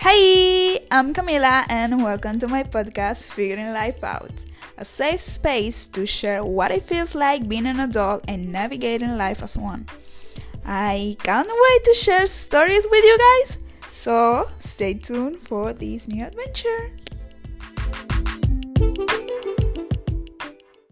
Hey, I'm Camila, and welcome to my podcast, Figuring Life Out, a safe space to share what it feels like being an adult and navigating life as one. I can't wait to share stories with you guys, so stay tuned for this new adventure.